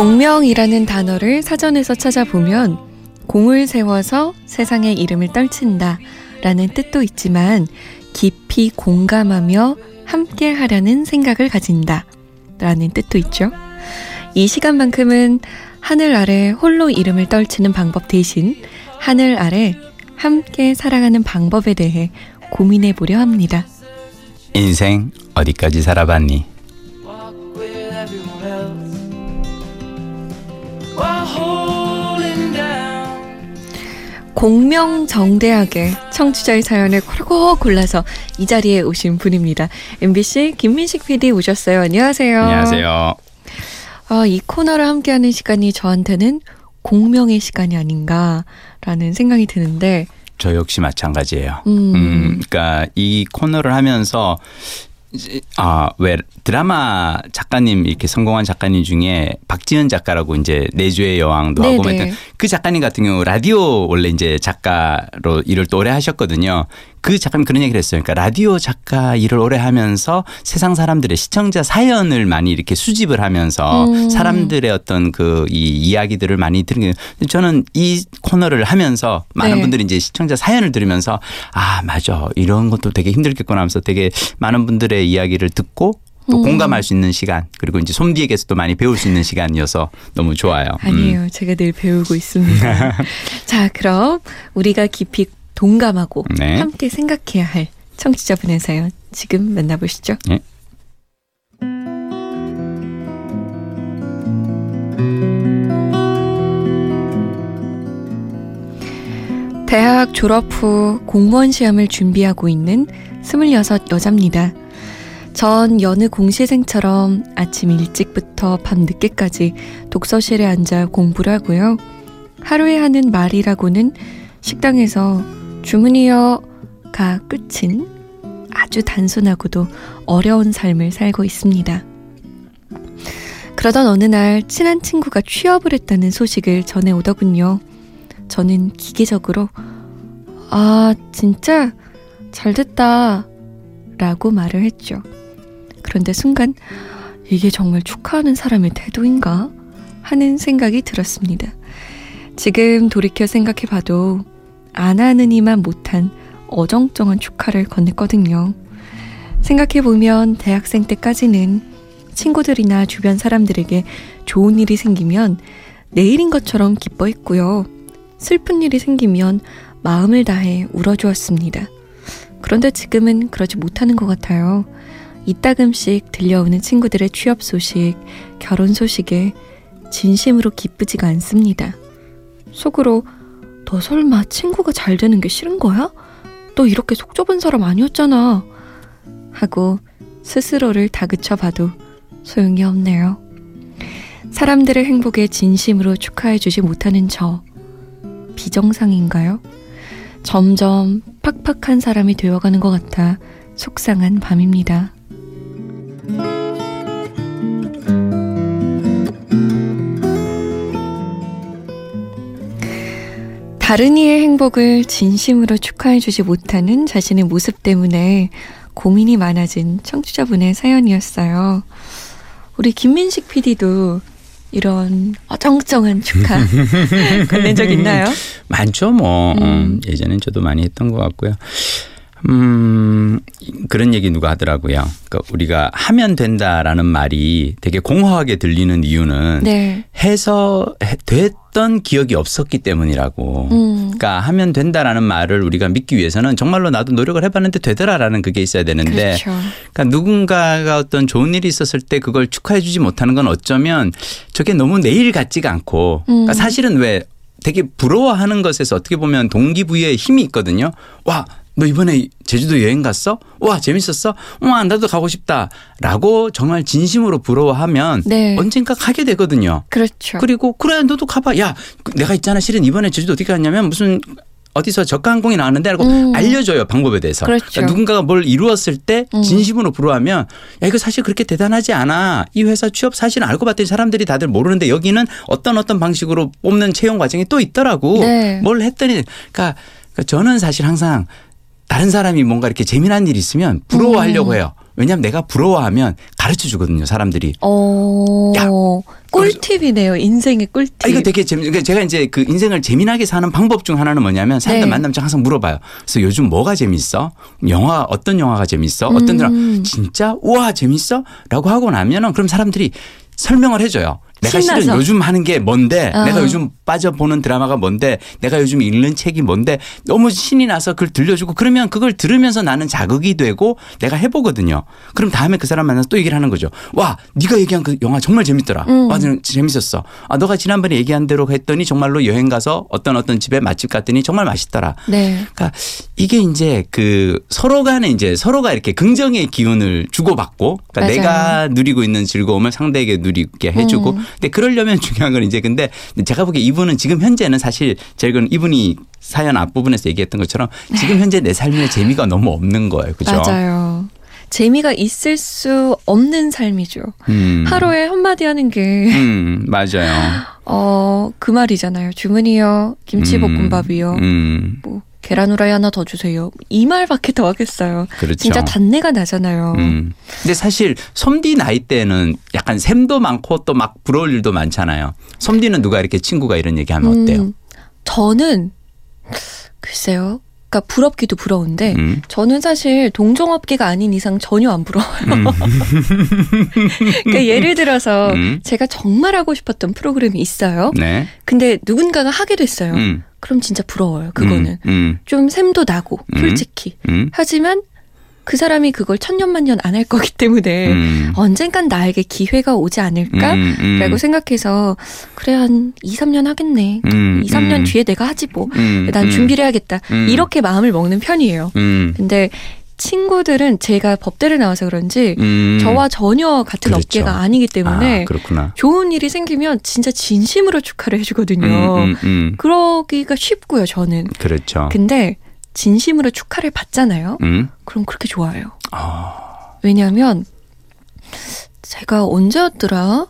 공명이라는 단어를 사전에서 찾아보면 공을 세워서 세상의 이름을 떨친다 라는 뜻도 있지만 깊이 공감하며 함께 하려는 생각을 가진다 라는 뜻도 있죠. 이 시간만큼은 하늘 아래 홀로 이름을 떨치는 방법 대신 하늘 아래 함께 살아가는 방법에 대해 고민해 보려 합니다. 인생 어디까지 살아봤니? 공명정대하게 청취자의 사연을 콜콕 골라서 이 자리에 오신 분입니다. MBC 김민식 PD 오셨어요. 안녕하세요. 안녕하세요. 아, 이 코너를 함께하는 시간이 저한테는 공명의 시간이 아닌가라는 생각이 드는데 저 역시 마찬가지예요. 음. 음, 그러니까 이 코너를 하면서 아, 왜 드라마 작가님 이렇게 성공한 작가님 중에 박지은 작가라고 이제 내주의 여왕도 하고 네네. 했던 그 작가님 같은 경우 라디오 원래 이제 작가로 일을 또 오래 하셨거든요. 그 작가님 그런 얘기를 했어요. 그러니까 라디오 작가 일을 오래 하면서 세상 사람들의 시청자 사연을 많이 이렇게 수집을 하면서 음. 사람들의 어떤 그 이 이야기들을 많이 들은 게 저는 이 코너를 하면서 많은 네. 분들이 이제 시청자 사연을 들으면서 아 맞아 이런 것도 되게 힘들겠구나 하면서 되게 많은 분들의 이야기를 듣고 또 음. 공감할 수 있는 시간 그리고 이제 솜디에게서도 많이 배울 수 있는 시간이어서 너무 좋아요. 음. 아니에요. 제가 늘 배우고 있습니다. 자, 그럼 우리가 깊이 동감하고 네. 함께 생각해야 할 청취자분의 사연 지금 만나보시죠. 네. 대학 졸업 후 공무원 시험을 준비하고 있는 26 여자입니다. 전 여느 공시생처럼 아침 일찍부터 밤 늦게까지 독서실에 앉아 공부를 하고요. 하루에 하는 말이라고는 식당에서 주문이요가 끝인 아주 단순하고도 어려운 삶을 살고 있습니다. 그러던 어느 날 친한 친구가 취업을 했다는 소식을 전해 오더군요. 저는 기계적으로 아, 진짜 잘 됐다. 라고 말을 했죠. 그런데 순간 이게 정말 축하하는 사람의 태도인가? 하는 생각이 들었습니다. 지금 돌이켜 생각해 봐도 안 하는 이만 못한 어정쩡한 축하를 건넸거든요. 생각해 보면 대학생 때까지는 친구들이나 주변 사람들에게 좋은 일이 생기면 내일인 것처럼 기뻐했고요. 슬픈 일이 생기면 마음을 다해 울어주었습니다. 그런데 지금은 그러지 못하는 것 같아요. 이따금씩 들려오는 친구들의 취업 소식, 결혼 소식에 진심으로 기쁘지가 않습니다. 속으로 너 설마 친구가 잘 되는 게 싫은 거야? 너 이렇게 속 좁은 사람 아니었잖아. 하고 스스로를 다그쳐 봐도 소용이 없네요. 사람들의 행복에 진심으로 축하해 주지 못하는 저. 비정상인가요? 점점 팍팍한 사람이 되어가는 것 같아 속상한 밤입니다. 다른 이의 행복을 진심으로 축하해주지 못하는 자신의 모습 때문에 고민이 많아진 청취자분의 사연이었어요. 우리 김민식 PD도 이런 어정쩡한 축하 건넨 적 있나요? 많죠, 뭐. 음. 음, 예전엔 저도 많이 했던 것 같고요. 음, 그런 얘기 누가 하더라고요. 그러니까 우리가 하면 된다라는 말이 되게 공허하게 들리는 이유는 네. 해서 해- 됐던 기억이 없었기 때문이라고. 음. 그러니까 하면 된다라는 말을 우리가 믿기 위해서는 정말로 나도 노력을 해봤는데 되더라라는 그게 있어야 되는데 그렇죠. 그러니까 누군가가 어떤 좋은 일이 있었을 때 그걸 축하해주지 못하는 건 어쩌면 저게 너무 내일 같지가 않고 그러니까 음. 사실은 왜 되게 부러워하는 것에서 어떻게 보면 동기부여의 힘이 있거든요. 와, 너 이번에 제주도 여행 갔어? 와, 재밌었어? 와, 나도 가고 싶다. 라고 정말 진심으로 부러워하면 네. 언젠가 가게 되거든요. 그렇죠. 그리고 그래 너도 가봐. 야그 내가 있잖아. 실은 이번에 제주도 어디 갔냐면 무슨 어디서 저가 항공이 나왔는데 라고 음. 알려줘요 방법에 대해서. 그렇죠. 그러니까 누군가가 뭘 이루었을 때 음. 진심으로 부러워하면 야 이거 사실 그렇게 대단하지 않아. 이 회사 취업 사실 알고 봤더니 사람들이 다들 모르는데 여기는 어떤 어떤 방식으로 뽑는 채용 과정이 또 있더라고. 네. 뭘 했더니 그러니까, 그러니까 저는 사실 항상 다른 사람이 뭔가 이렇게 재미난 일이 있으면 부러워하려고 해요. 왜냐하면 내가 부러워하면 가르쳐 주거든요, 사람들이. 어, 야, 꿀팁이네요. 인생의 꿀팁. 아, 이거 되게 재미, 그러니까 제가 이제 그 인생을 재미나게 사는 방법 중 하나는 뭐냐면 사람들 네. 만나면 항상 물어봐요. 그래서 요즘 뭐가 재밌어? 영화, 어떤 영화가 재밌어? 어떤 드라마? 음. 진짜? 우와, 재밌어? 라고 하고 나면은 그럼 사람들이 설명을 해줘요. 내가 실은 신나서. 요즘 하는 게 뭔데? 아. 내가 요즘 빠져보는 드라마가 뭔데? 내가 요즘 읽는 책이 뭔데? 너무 신이 나서 그걸 들려주고 그러면 그걸 들으면서 나는 자극이 되고 내가 해보거든요. 그럼 다음에 그 사람 만나서 또 얘기를 하는 거죠. 와, 네가 얘기한 그 영화 정말 재밌더라. 음. 와, 재밌었어. 아, 너가 지난번에 얘기한 대로 했더니 정말로 여행 가서 어떤 어떤 집에 맛집 갔더니 정말 맛있더라. 네. 그러니까 이게 이제 그 서로 간에 이제 서로가 이렇게 긍정의 기운을 주고받고 그러니까. 내가 누리고 있는 즐거움을 상대에게 누리게 해주고 음. 근데 그러려면 중요한 건 이제 근데 제가 보기에 이분은 지금 현재는 사실 제가 이분이 사연 앞부분에서 얘기했던 것처럼 지금 현재 내 삶의 재미가 너무 없는 거예요. 그죠? 맞아요. 재미가 있을 수 없는 삶이죠. 음. 하루에 한마디 하는 게, 음, 맞아요. 어, 그 말이잖아요. 주문이요. 김치볶음밥이요. 음, 뭐, 계란 후라이 하나 더 주세요. 이 말밖에 더 하겠어요. 그렇죠. 진짜 단내가 나잖아요. 음. 근데 사실 솜디 나이 때는 약간 샘도 많고 또 막 부러울 일도 많잖아요. 솜디는 누가 이렇게 친구가 이런 얘기하면 어때요? 음, 저는, 글쎄요. 그러니까 부럽기도 부러운데, 음. 저는 사실 동종업계가 아닌 이상 전혀 안 부러워요. 그러니까 예를 들어서 음. 제가 정말 하고 싶었던 프로그램이 있어요. 네. 근데 누군가가 하게 됐어요. 음. 그럼 진짜 부러워요. 그거는 음. 좀 샘도 나고 음. 솔직히. 음. 하지만 그 사람이 그걸 천년만년 안 할 거기 때문에 음. 언젠간 나에게 기회가 오지 않을까? 음. 음. 라고 생각해서 그래 한 2, 3년 하겠네. 음. 2, 3년 음. 뒤에 내가 하지 뭐. 음. 난 음. 준비를 해야겠다. 음. 이렇게 마음을 먹는 편이에요. 음. 근데 친구들은 제가 법대를 나와서 그런지 음. 저와 전혀 같은 그렇죠. 업계가 아니기 때문에 아. 좋은 일이 생기면 진짜 진심으로 축하를 해주거든요. 음, 음, 음. 그러기가 쉽고요, 저는. 그렇죠. 근데 진심으로 축하를 받잖아요. 음. 그럼 그렇게 좋아요. 아. 왜냐하면 제가 언제였더라?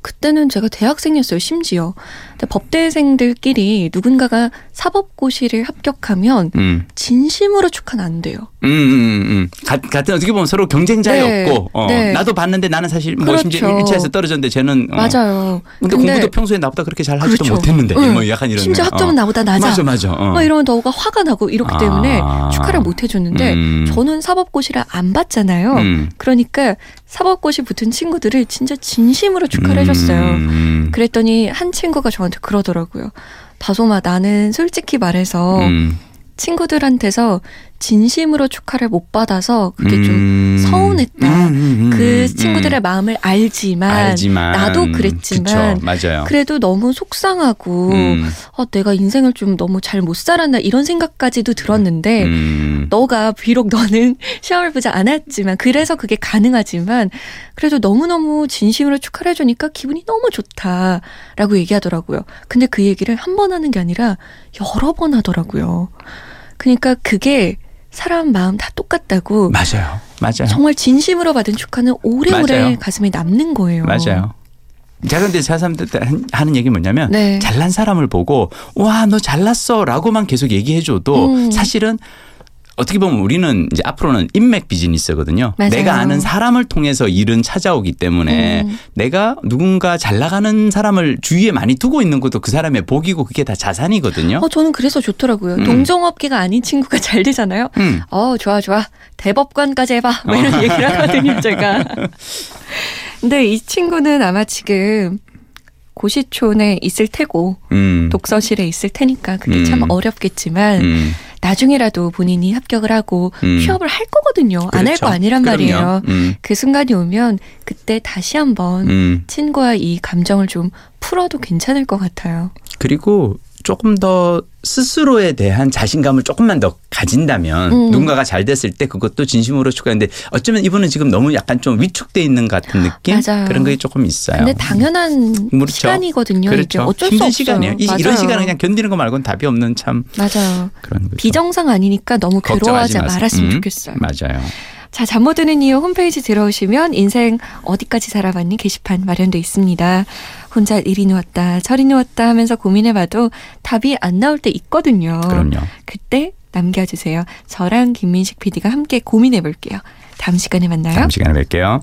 그때는 제가 대학생이었어요, 심지어. 근데 법대생들끼리 누군가가 사법고시를 합격하면 음. 진심으로 축하는 안 돼요. 음, 음, 음. 가- 같은 어떻게 보면 서로 경쟁자였고, 네. 어, 네. 나도 봤는데 나는 사실 뭐 그렇죠. 심지어 1차에서 떨어졌는데 쟤는 어, 맞아요. 근데, 공부도 평소에 나보다 그렇게 잘 하지도 그렇죠. 못했는데 응. 뭐 약간 이런 심지어 어. 학점은 나보다 낮아. 맞아 맞아. 어. 막 이러면 너가 화가 나고 이렇기 아. 때문에 축하를 못 해줬는데 음. 저는 사법고시를 안 봤잖아요. 음. 그러니까 사법고시 붙은 친구들을 진짜 진심으로 축하를 해줬어요. 음. 그랬더니 한 친구가 저한테 그러더라고요. 다솜아 나는 솔직히 말해서 음. 친구들한테서 진심으로 축하를 못 받아서 그게 좀 음. 서운했다. 음, 음, 음, 그 음. 친구들의 마음을 알지만, 알지만 나도 그랬지만 그쵸, 맞아요. 그래도 너무 속상하고 음. 아, 내가 인생을 좀 너무 잘 못 살았나 이런 생각까지도 들었는데 음. 너가 비록 너는 시험을 보지 않았지만 그래서 그게 가능하지만 그래도 너무너무 진심으로 축하를 해주니까 기분이 너무 좋다라고 얘기하더라고요. 근데 그 얘기를 한 번 하는 게 아니라 여러 번 하더라고요. 그러니까 그게 사람 마음 다 똑같다고 맞아요. 맞아요. 정말 진심으로 받은 축하는 오래오래 맞아요. 가슴에 남는 거예요. 맞아요. 제가 근데 한- 하는 얘기 뭐냐면 네. 잘난 사람을 보고 와 너 잘났어라고만 계속 얘기해줘도 음. 사실은 어떻게 보면 우리는 이제 앞으로는 인맥 비즈니스거든요. 맞아요. 내가 아는 사람을 통해서 일은 찾아오기 때문에 음. 내가 누군가 잘 나가는 사람을 주위에 많이 두고 있는 것도 그 사람의 복이고 그게 다 자산이거든요. 어, 저는 그래서 좋더라고요. 음. 동종업계가 아닌 친구가 잘 되잖아요. 음. 어, 좋아, 좋아. 대법관까지 해봐. 뭐 이런 얘기를 하거든요, 제가. 근데 이 친구는 아마 지금 고시촌에 있을 테고, 음. 독서실에 있을 테니까 그게 음. 참 어렵겠지만, 음. 나중에라도 본인이 합격을 하고 음. 취업을 할 거거든요. 안할 그렇죠. 거 아니란 그럼요. 말이에요. 음. 그 순간이 오면 그때 다시 한번 음. 친구와 이 감정을 좀 풀어도 괜찮을 것 같아요. 그리고 조금 더 스스로에 대한 자신감을 조금만 더 가진다면 음. 누군가가 잘 됐을 때 그것도 진심으로 축하하는데 어쩌면 이분은 지금 너무 약간 좀 위축돼 있는 것 같은 느낌 맞아요. 그런 게 조금 있어요. 근데 당연한 그렇죠. 시간이거든요. 그렇죠. 어쩔 수 힘든. 시간이에요. 이, 맞아요. 이런 시간은 그냥 견디는 거 말고는 답이 없는 참 맞아요. 그런 거죠. 비정상 아니니까 너무 괴로워하지. 말았으면 음, 좋겠어요. 맞아요. 자, 잠 못 드는 이유 홈페이지 들어오시면 인생 어디까지 살아봤니 게시판 마련돼 있습니다. 혼자 이리 누웠다 저리 누웠다 하면서 고민해봐도 답이 안 나올 때 있거든요. 그럼요. 그때 남겨주세요. 저랑 김민식 PD가 함께 고민해 볼게요. 다음 시간에 만나요. 다음 시간에 뵐게요.